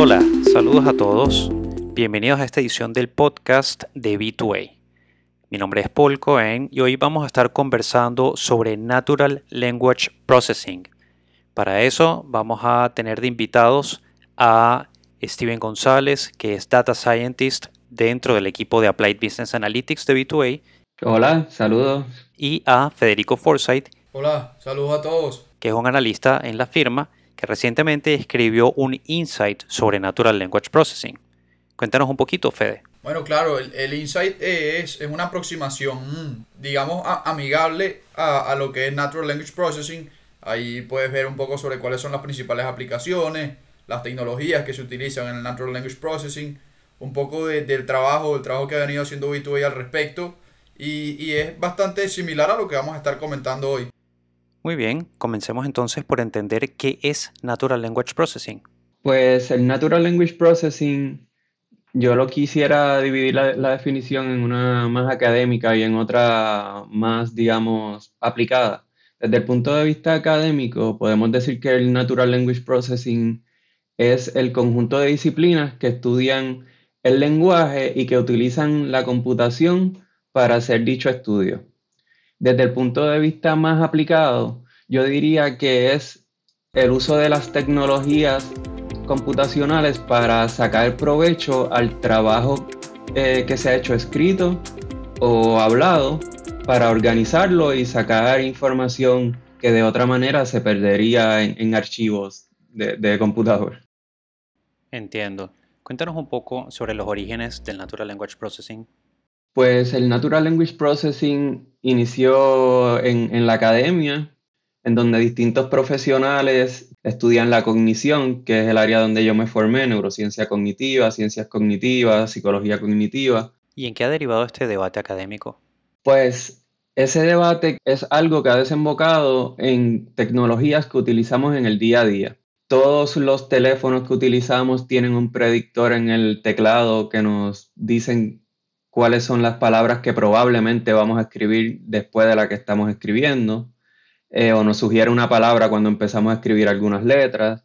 Hola, saludos a todos. Bienvenidos a esta edición del podcast de B2A. Mi nombre es Paul Cohen y hoy vamos a estar conversando sobre Natural Language Processing. Para eso vamos a tener de invitados a Steven González, que es Data Scientist dentro del equipo de Applied Business Analytics de B2A. Hola, saludos. Y a Federico Forsyth. Hola, saludos a todos. Que es un analista en la firma que recientemente escribió un insight sobre Natural Language Processing. Cuéntanos un poquito, Fede. Bueno, claro, el, insight es, es, una aproximación, digamos, amigable a, a, lo que es Natural Language Processing. Ahí puedes ver un poco sobre cuáles son las principales aplicaciones, las tecnologías que se utilizan en el Natural Language Processing, un poco del trabajo, del trabajo que ha venido haciendo B2A al respecto. Y, y es bastante similar a lo que vamos a estar comentando hoy. Muy bien, comencemos entonces por entender qué es Natural Language Processing. Pues el Natural Language Processing, yo lo quisiera dividir la, definición en una más académica y en otra más, digamos, aplicada. Desde el punto de vista académico, podemos decir que el Natural Language Processing es el conjunto de disciplinas que estudian el lenguaje y que utilizan la computación para hacer dicho estudio. Desde el punto de vista más aplicado, yo diría que es el uso de las tecnologías computacionales para sacar provecho al trabajo eh, que se ha hecho escrito o hablado para organizarlo y sacar información que de otra manera se perdería en, archivos de, de computador. Entiendo. Cuéntanos un poco sobre los orígenes del Natural Language Processing. Pues el Natural Language Processing inició en, la academia, en donde distintos profesionales estudian la cognición, que es el área donde yo me formé, neurociencia cognitiva, ciencias cognitivas, psicología cognitiva. ¿Y en qué ha derivado este debate académico? Pues ese debate es algo que ha desembocado en tecnologías que utilizamos en el día a día. Todos los teléfonos que utilizamos tienen un predictor en el teclado que nos dicen cuáles son las palabras que probablemente vamos a escribir después de la que estamos escribiendo, eh, o nos sugiere una palabra cuando empezamos a escribir algunas letras.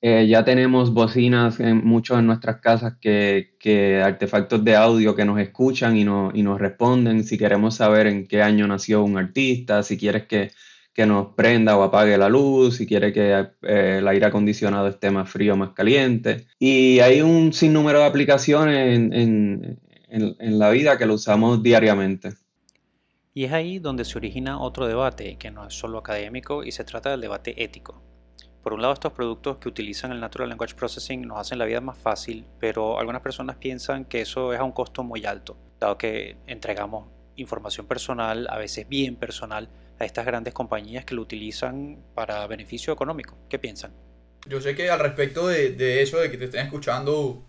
Eh, ya tenemos bocinas en muchos en nuestras casas que, que artefactos de audio que nos escuchan y, y, nos responden si queremos saber en qué año nació un artista, si quieres que, que nos prenda o apague la luz, si quiere que eh, el aire acondicionado esté más frío o más caliente. Y hay un sinnúmero de aplicaciones en, en, la vida que lo usamos diariamente. Y es ahí donde se origina otro debate, que no es solo académico y se trata del debate ético. Por un lado, estos productos que utilizan el Natural Language Processing nos hacen la vida más fácil, pero algunas personas piensan que eso es a un costo muy alto, dado que entregamos información personal, a veces bien personal, a estas grandes compañías que lo utilizan para beneficio económico. ¿Qué piensan? Yo sé que al respecto de, de eso, de que te estén escuchando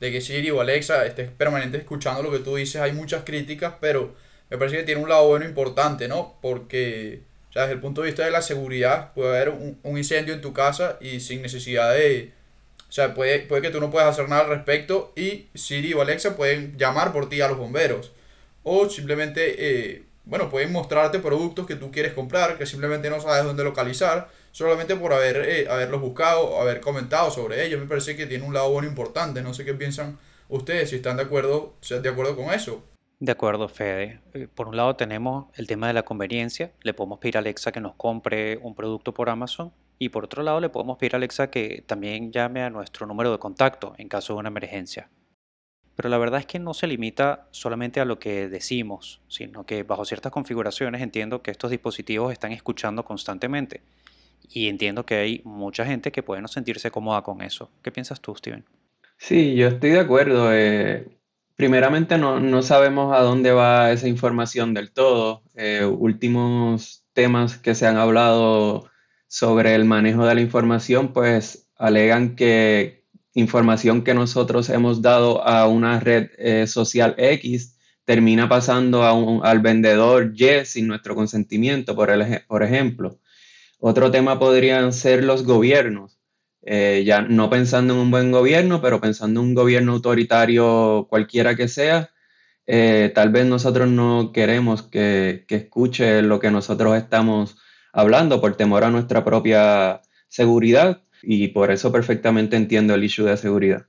de que Siri o Alexa estés permanente escuchando lo que tú dices, hay muchas críticas, pero me parece que tiene un lado bueno importante, ¿no? Porque, o sea, desde el punto de vista de la seguridad, puede haber un, un incendio en tu casa y sin necesidad de... O sea, puede, puede que tú no puedas hacer nada al respecto y Siri o Alexa pueden llamar por ti a los bomberos. O simplemente, eh, bueno, pueden mostrarte productos que tú quieres comprar, que simplemente no sabes dónde localizar solamente por haber, eh, haberlos buscado, haber comentado sobre ellos. Me parece que tiene un lado bueno importante. No sé qué piensan ustedes, si están de acuerdo, si de acuerdo con eso. De acuerdo, Fede. Eh, por un lado tenemos el tema de la conveniencia. Le podemos pedir a Alexa que nos compre un producto por Amazon. Y por otro lado le podemos pedir a Alexa que también llame a nuestro número de contacto en caso de una emergencia. Pero la verdad es que no se limita solamente a lo que decimos, sino que bajo ciertas configuraciones entiendo que estos dispositivos están escuchando constantemente y entiendo que hay mucha gente que puede no sentirse cómoda con eso. ¿Qué piensas tú, Steven? Sí, yo estoy de acuerdo. Eh, primeramente no, no, sabemos a dónde va esa información del todo. Eh, últimos temas que se han hablado sobre el manejo de la información, pues alegan que información que nosotros hemos dado a una red eh, social X termina pasando a un, al vendedor Y sin nuestro consentimiento, por, el, por ejemplo. Otro tema podrían ser los gobiernos. Eh, ya no pensando en un buen gobierno, pero pensando en un gobierno autoritario cualquiera que sea, eh, tal vez nosotros no queremos que, que, escuche lo que nosotros estamos hablando por temor a nuestra propia seguridad. y por eso perfectamente entiendo el issue de seguridad.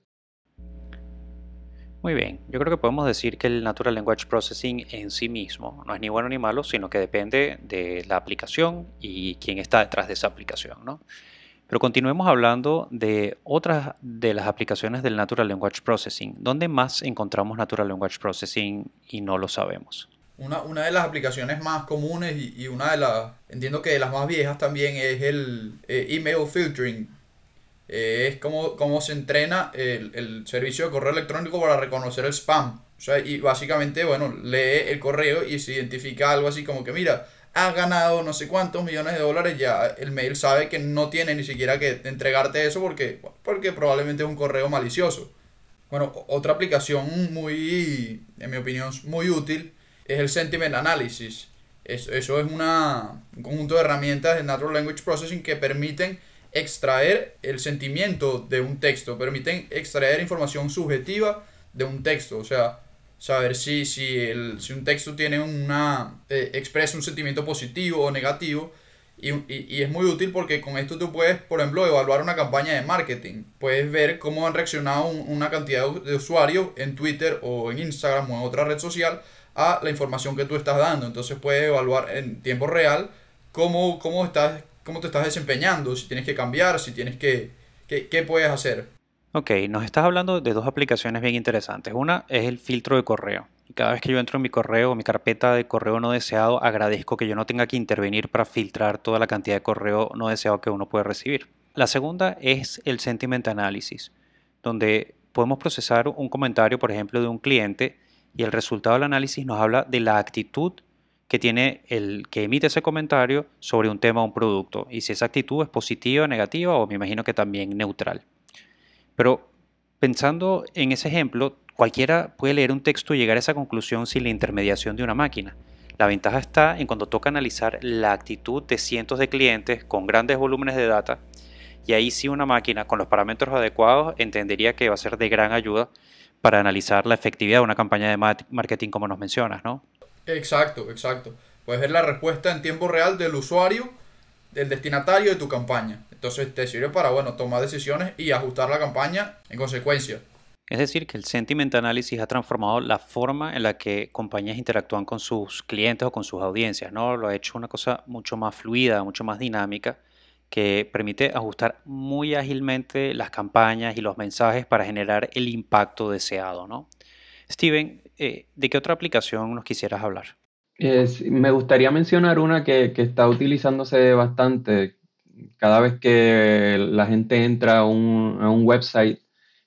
Muy bien, yo creo que podemos decir que el Natural Language Processing en sí mismo no es ni bueno ni malo, sino que depende de la aplicación y quién está detrás de esa aplicación. ¿no? Pero continuemos hablando de otras de las aplicaciones del Natural Language Processing. ¿Dónde más encontramos Natural Language Processing y no lo sabemos? Una, de las aplicaciones más comunes y, una de las, entiendo que de las más viejas también es el eh, email filtering eh, es como, como se entrena el, el, servicio de correo electrónico para reconocer el spam. O sea, y básicamente, bueno, lee el correo y se identifica algo así como que, mira, has ganado no sé cuántos millones de dólares, ya el mail sabe que no tiene ni siquiera que entregarte eso porque, porque probablemente es un correo malicioso. Bueno, otra aplicación muy, en mi opinión, muy útil es el Sentiment Analysis. Eso, eso es una, un conjunto de herramientas de Natural Language Processing que permiten extraer el sentimiento de un texto, permiten extraer información subjetiva de un texto, o sea, saber si, si, el, si un texto tiene una, eh, expresa un sentimiento positivo o negativo, y, y, es muy útil porque con esto tú puedes, por ejemplo, evaluar una campaña de marketing. Puedes ver cómo han reaccionado una cantidad de usuarios en Twitter o en Instagram o en otra red social a la información que tú estás dando. Entonces puedes evaluar en tiempo real cómo, cómo estás cómo te estás desempeñando, si tienes que cambiar, si tienes que, qué, puedes hacer. Ok, nos estás hablando de dos aplicaciones bien interesantes. Una es el filtro de correo. Y cada vez que yo entro en mi correo, mi carpeta de correo no deseado, agradezco que yo no tenga que intervenir para filtrar toda la cantidad de correo no deseado que uno puede recibir. La segunda es el sentiment analysis, donde podemos procesar un comentario, por ejemplo, de un cliente y el resultado del análisis nos habla de la actitud que tiene el que emite ese comentario sobre un tema o un producto y si esa actitud es positiva, negativa o me imagino que también neutral. Pero pensando en ese ejemplo, cualquiera puede leer un texto y llegar a esa conclusión sin la intermediación de una máquina. La ventaja está en cuando toca analizar la actitud de cientos de clientes con grandes volúmenes de data y ahí sí una máquina con los parámetros adecuados entendería que va a ser de gran ayuda para analizar la efectividad de una campaña de marketing como nos mencionas, ¿no? Exacto, exacto. Puedes ver la respuesta en tiempo real del usuario, del destinatario de tu campaña. Entonces te sirve para, bueno, tomar decisiones y ajustar la campaña en consecuencia. Es decir, que el Sentiment Analysis ha transformado la forma en la que compañías interactúan con sus clientes o con sus audiencias, ¿no? Lo ha hecho una cosa mucho más fluida, mucho más dinámica, que permite ajustar muy ágilmente las campañas y los mensajes para generar el impacto deseado, ¿no? Steven, eh, ¿de qué otra aplicación nos quisieras hablar? Me gustaría mencionar una que, está utilizándose bastante. Cada vez que la gente entra a un, website,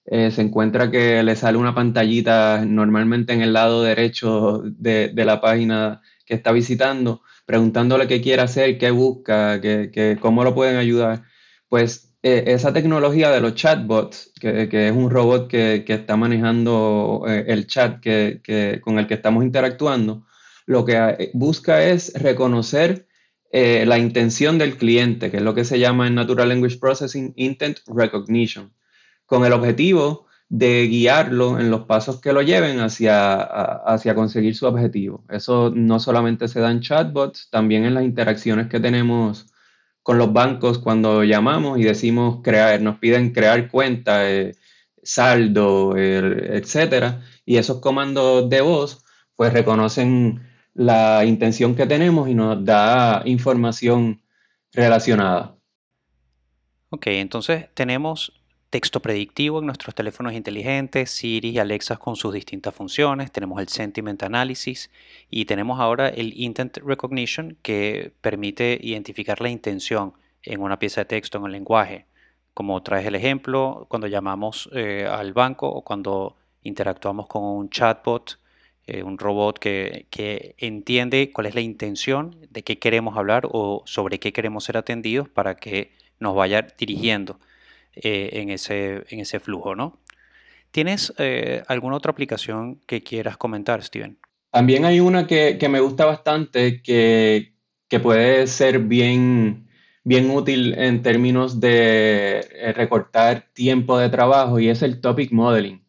eh, se encuentra que le sale una pantallita normalmente en el lado derecho de, la página que está visitando, preguntándole qué quiere hacer, qué busca, cómo lo pueden ayudar. Pues eh, esa tecnología de los chatbots, que, es un robot que, está manejando eh, el chat que, con el que estamos interactuando, lo que eh, busca es reconocer la intención del cliente, que es lo que se llama en Natural Language Processing Intent Recognition, con el objetivo de guiarlo en los pasos que lo lleven hacia, hacia conseguir su objetivo. Eso no solamente se da en chatbots, también en las interacciones que tenemos con los bancos cuando llamamos y decimos crear, nos piden crear cuenta, eh, saldo, etcétera, y esos comandos de voz pues reconocen la intención que tenemos y nos da información relacionada. Ok, entonces tenemos texto predictivo en nuestros teléfonos inteligentes, Siri y Alexa con sus distintas funciones, tenemos el Sentiment Analysis y tenemos ahora el Intent Recognition que permite identificar la intención en una pieza de texto en el lenguaje. Como traes el ejemplo, cuando llamamos eh, al banco o cuando interactuamos con un chatbot, eh, un robot que, que entiende cuál es la intención de qué queremos hablar o sobre qué queremos ser atendidos para que nos vaya dirigiendo eh, en, ese, en ese flujo, ¿no? ¿Tienes eh, alguna otra aplicación que quieras comentar, Steven? También hay una que, me gusta bastante que, puede ser bien, bien útil en términos de recortar tiempo de trabajo y es el topic modeling.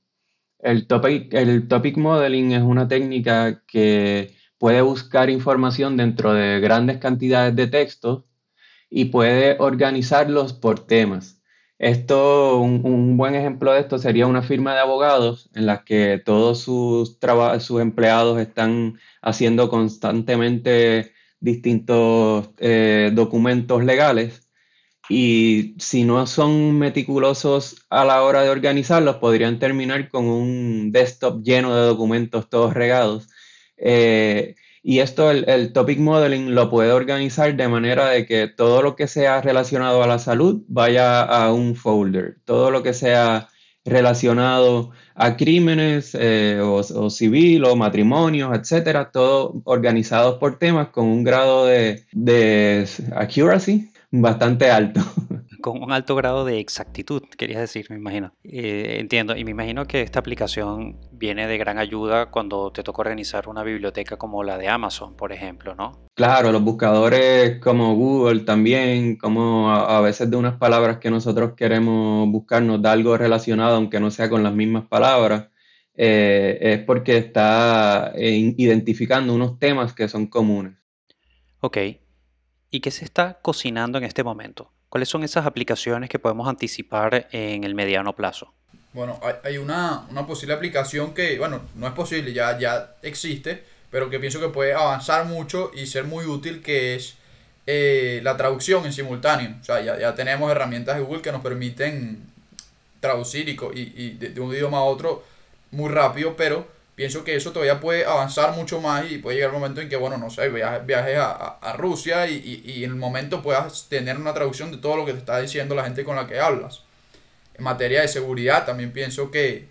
El topic, el topic modeling es una técnica que puede buscar información dentro de grandes cantidades de textos y puede organizarlos por temas. Esto, un, buen ejemplo de esto sería una firma de abogados en la que todos sus, sus empleados están haciendo constantemente distintos eh, documentos legales y si no son meticulosos a la hora de organizarlos, podrían terminar con un desktop lleno de documentos todos regados. Eh, y esto, el, topic modeling lo puede organizar de manera de que todo lo que sea relacionado a la salud vaya a un folder. Todo lo que sea relacionado a crímenes eh, o, civil o matrimonios, etcétera, todo organizado por temas con un grado de, de accuracy bastante alto. con un alto grado de exactitud, querías decir, me imagino. Eh, entiendo, y me imagino que esta aplicación viene de gran ayuda cuando te toca organizar una biblioteca como la de Amazon, por ejemplo, ¿no? Claro, los buscadores como Google también, como a, veces de unas palabras que nosotros queremos buscar nos da algo relacionado, aunque no sea con las mismas palabras. Eh, es porque está eh, identificando unos temas que son comunes. Ok. ¿Y qué se está cocinando en este momento? ¿Cuáles son esas aplicaciones que podemos anticipar en el mediano plazo? Bueno, hay una, posible aplicación que, bueno, no es posible, ya, ya existe, pero que pienso que puede avanzar mucho y ser muy útil, que es eh, la traducción en simultáneo. O sea, ya, tenemos herramientas de Google que nos permiten traducir y, y, de, un idioma a otro muy rápido, pero pienso que eso todavía puede avanzar mucho más y puede llegar el momento en que, bueno, no sé, viajes, a, Rusia y, en el momento puedas tener una traducción de todo lo que te está diciendo la gente con la que hablas. En materia de seguridad también pienso que,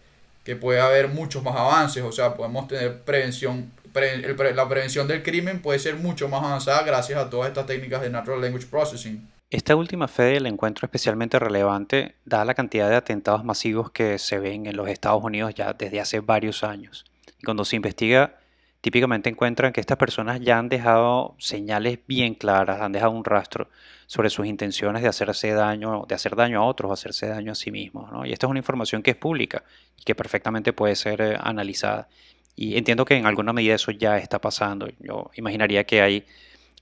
puede haber muchos más avances, o sea, podemos tener prevención, la prevención del crimen puede ser mucho más avanzada gracias a todas estas técnicas de Natural Language Processing. Esta última fe la encuentro especialmente relevante dada la cantidad de atentados masivos que se ven en los Estados Unidos ya desde hace varios años. Y cuando se investiga, típicamente encuentran que estas personas ya han dejado señales bien claras, han dejado un rastro sobre sus intenciones de hacerse daño, de hacer daño a otros hacerse daño a sí mismos. Y esta es una información que es pública y que perfectamente puede ser eh, analizada. Y entiendo que en alguna medida eso ya está pasando. Yo imaginaría que hay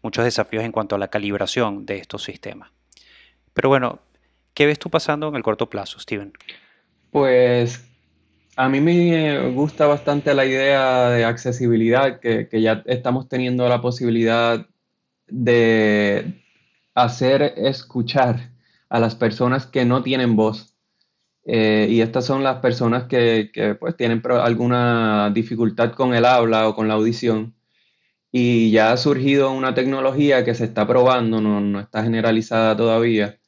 muchos desafíos en cuanto a la calibración de estos sistemas. Pero bueno, ¿qué ves tú pasando en el corto plazo, Steven? Pues a mí me gusta bastante la idea de accesibilidad, que, ya estamos teniendo la posibilidad de hacer escuchar a las personas que no tienen voz. Eh, y estas son las personas que, pues, tienen alguna dificultad con el habla o con la audición. Y ya ha surgido una tecnología que se está probando, no, no está generalizada todavía,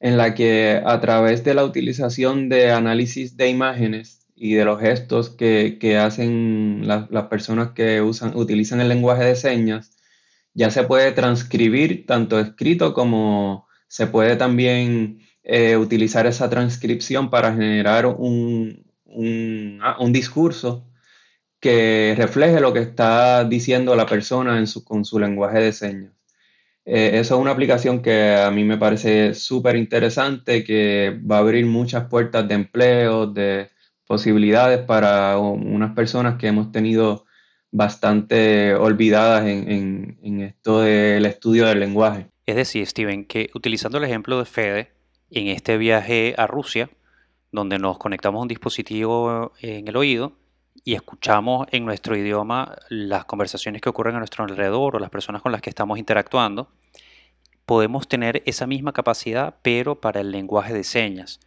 en la que a través de la utilización de análisis de imágenes y de los gestos que, hacen las personas que usan, utilizan el lenguaje de señas, ya se puede transcribir tanto escrito como se puede también eh, utilizar esa transcripción para generar un, ah, discurso que refleje lo que está diciendo la persona en su, con su lenguaje de señas. Eh, eso es una aplicación que a mí me parece súper interesante, que va a abrir muchas puertas de empleo, de, posibilidades para unas personas que hemos tenido bastante olvidadas en, esto del estudio del lenguaje. Es decir, Steven, que utilizando el ejemplo de Fede, en este viaje a Rusia, donde nos conectamos a un dispositivo en el oído y escuchamos en nuestro idioma las conversaciones que ocurren a nuestro alrededor o las personas con las que estamos interactuando, podemos tener esa misma capacidad, pero para el lenguaje de señas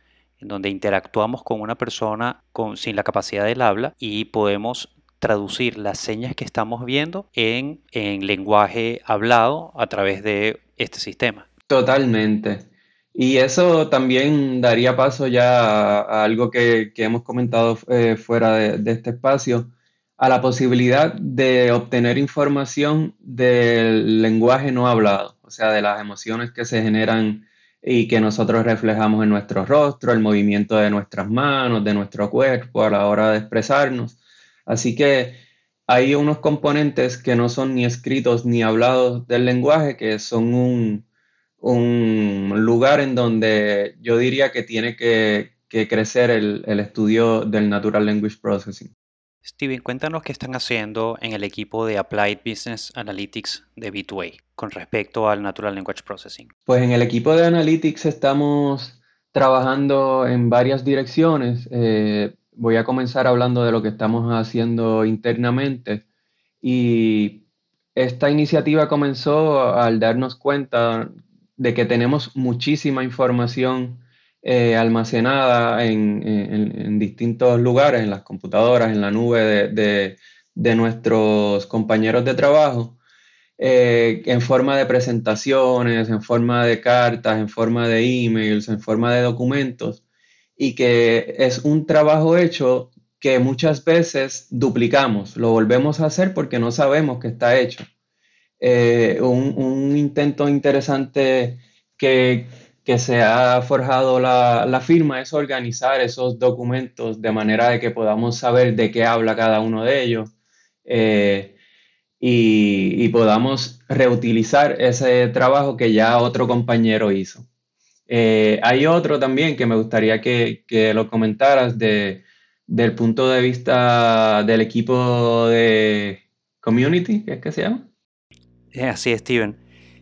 donde interactuamos con una persona con, sin la capacidad del habla y podemos traducir las señas que estamos viendo en, lenguaje hablado a través de este sistema. Totalmente. Y eso también daría paso ya a, algo que, hemos comentado eh, fuera de, este espacio, a la posibilidad de obtener información del lenguaje no hablado, o sea, de las emociones que se generan y que nosotros reflejamos en nuestro rostro, el movimiento de nuestras manos, de nuestro cuerpo a la hora de expresarnos. Así que hay unos componentes que no son ni escritos ni hablados del lenguaje, que son un, lugar en donde yo diría que tiene que, crecer el, el estudio del Natural Language Processing. Steven, cuéntanos qué están haciendo en el equipo de Applied Business Analytics de B2A con respecto al Natural Language Processing. Pues en el equipo de Analytics estamos trabajando en varias direcciones. Eh, voy a comenzar hablando de lo que estamos haciendo internamente. Y esta iniciativa comenzó al darnos cuenta de que tenemos muchísima información eh, almacenada en, distintos lugares, en las computadoras, en la nube de, nuestros compañeros de trabajo, eh, en forma de presentaciones, en forma de cartas, en forma de emails, en forma de documentos, y que es un trabajo hecho que muchas veces duplicamos, lo volvemos a hacer porque no sabemos que está hecho. Eh, un, intento interesante que, se ha forjado la, firma es organizar esos documentos de manera de que podamos saber de qué habla cada uno de ellos eh, y, podamos reutilizar ese trabajo que ya otro compañero hizo. Eh, hay otro también que me gustaría que, lo comentaras de, del punto de vista del equipo de community, ¿qué es que se llama? Así es, Steven.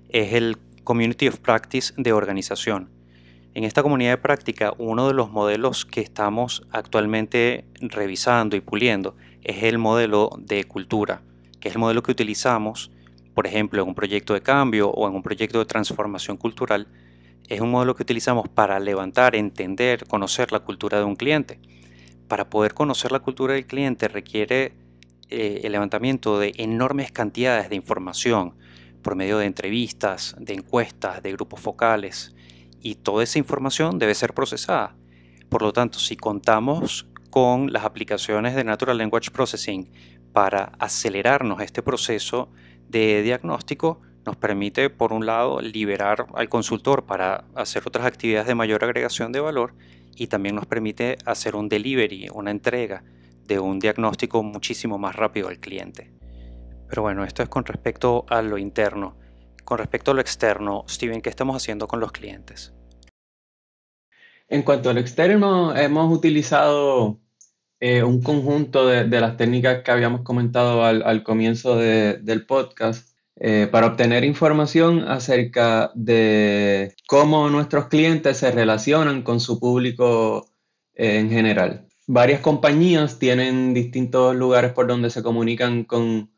Es el Community of Practice de organización. En esta comunidad de práctica, uno de los modelos que estamos actualmente revisando y puliendo es el modelo de cultura, que es el modelo que utilizamos, por ejemplo, en un proyecto de cambio o en un proyecto de transformación cultural. Es un modelo que utilizamos para levantar, entender, conocer la cultura de un cliente. Para poder conocer la cultura del cliente requiere eh, el levantamiento de enormes cantidades de información por medio de entrevistas, de encuestas, de grupos focales, y toda esa información debe ser procesada. Por lo tanto, si contamos con las aplicaciones de Natural Language Processing para acelerarnos este proceso de diagnóstico, nos permite, por un lado, liberar al consultor para hacer otras actividades de mayor agregación de valor y también nos permite hacer un delivery, una entrega de un diagnóstico muchísimo más rápido al cliente. Pero bueno, esto es con respecto a lo interno. Con respecto a lo externo, Steven, ¿qué estamos haciendo con los clientes? En cuanto a lo externo, hemos utilizado eh, un conjunto de, las técnicas que habíamos comentado al, comienzo del podcast eh, para obtener información acerca de cómo nuestros clientes se relacionan con su público eh, en general varias compañías tienen distintos lugares por donde se comunican con,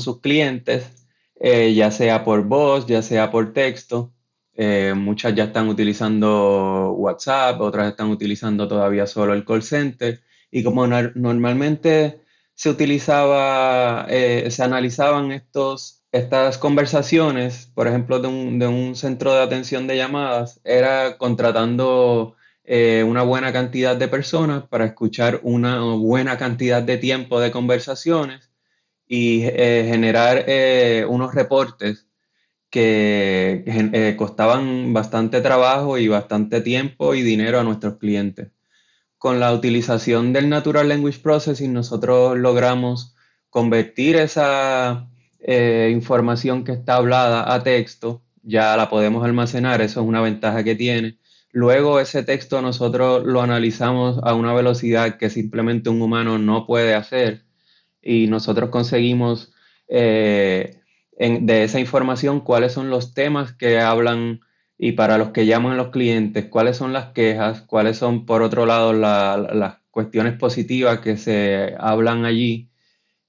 sus clientes, eh, ya sea por voz, ya sea por texto. Eh, muchas ya están utilizando WhatsApp, otras están utilizando todavía solo el call center. Y como normalmente se utilizaba, eh, se analizaban estos, estas conversaciones, por ejemplo, de un, de un centro de atención de llamadas, era contratando una buena cantidad de personas para escuchar una buena cantidad de tiempo de conversaciones y eh, generar eh, unos reportes que costaban bastante trabajo y bastante tiempo y dinero a nuestros clientes. Con la utilización del Natural Language Processing nosotros logramos convertir esa información que está hablada a texto, ya la podemos almacenar, eso es una ventaja que tiene Luego ese texto nosotros lo analizamos a una velocidad que simplemente un humano no puede hacer y nosotros conseguimos eh, de esa información cuáles son los temas que hablan y para los que llaman los clientes, cuáles son las quejas, cuáles son por otro lado las cuestiones positivas que se hablan allí.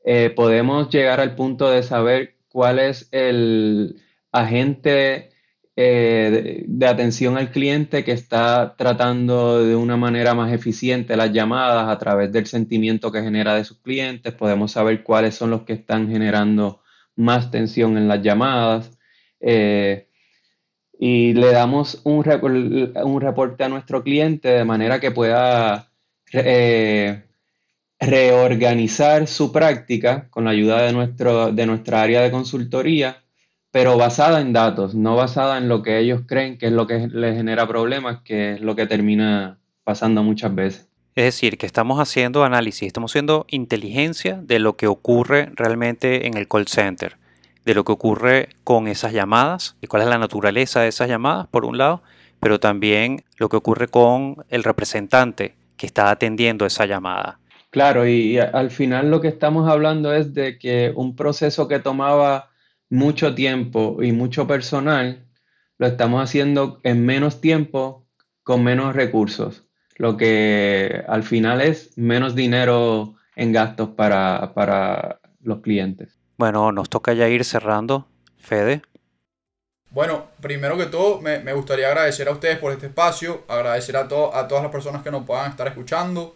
Eh, podemos llegar al punto de saber cuál es el agente eh, de, atención al cliente que está tratando de una manera más eficiente las llamadas a través del sentimiento que genera de sus clientes. Podemos saber cuáles son los que están generando más tensión en las llamadas. Eh, y le damos un, un, reporte a nuestro cliente de manera que pueda eh, reorganizar su práctica con la ayuda de, nuestro, de nuestra área de consultoría pero basada en datos, no basada en lo que ellos creen que es lo que les genera problemas, que es lo que termina pasando muchas veces. Es decir, que estamos haciendo análisis, estamos haciendo inteligencia de lo que ocurre realmente en el call center, de lo que ocurre con esas llamadas y cuál es la naturaleza de esas llamadas, por un lado, pero también lo que ocurre con el representante que está atendiendo esa llamada. Claro, y al final lo que estamos hablando es de que un proceso que tomaba mucho tiempo y mucho personal, lo estamos haciendo en menos tiempo con menos recursos, lo que al final es menos dinero en gastos para, para los clientes. Bueno, nos toca ya ir cerrando. Fede. Bueno, primero que todo, me, me gustaría agradecer a ustedes por este espacio, agradecer a, to a todas las personas que nos puedan estar escuchando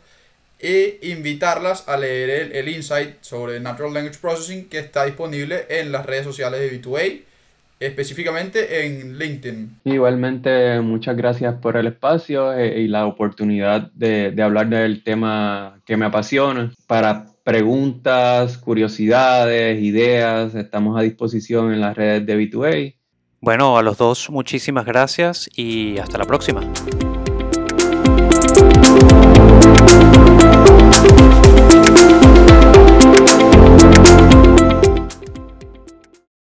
e invitarlas a leer el, el, insight sobre Natural Language Processing que está disponible en las redes sociales de B2A, específicamente en LinkedIn. Igualmente, muchas gracias por el espacio eh, y la oportunidad de, de hablar del tema que me apasiona. Para preguntas, curiosidades, ideas, estamos a disposición en las redes de B2A. Bueno, a los dos muchísimas gracias y hasta la próxima.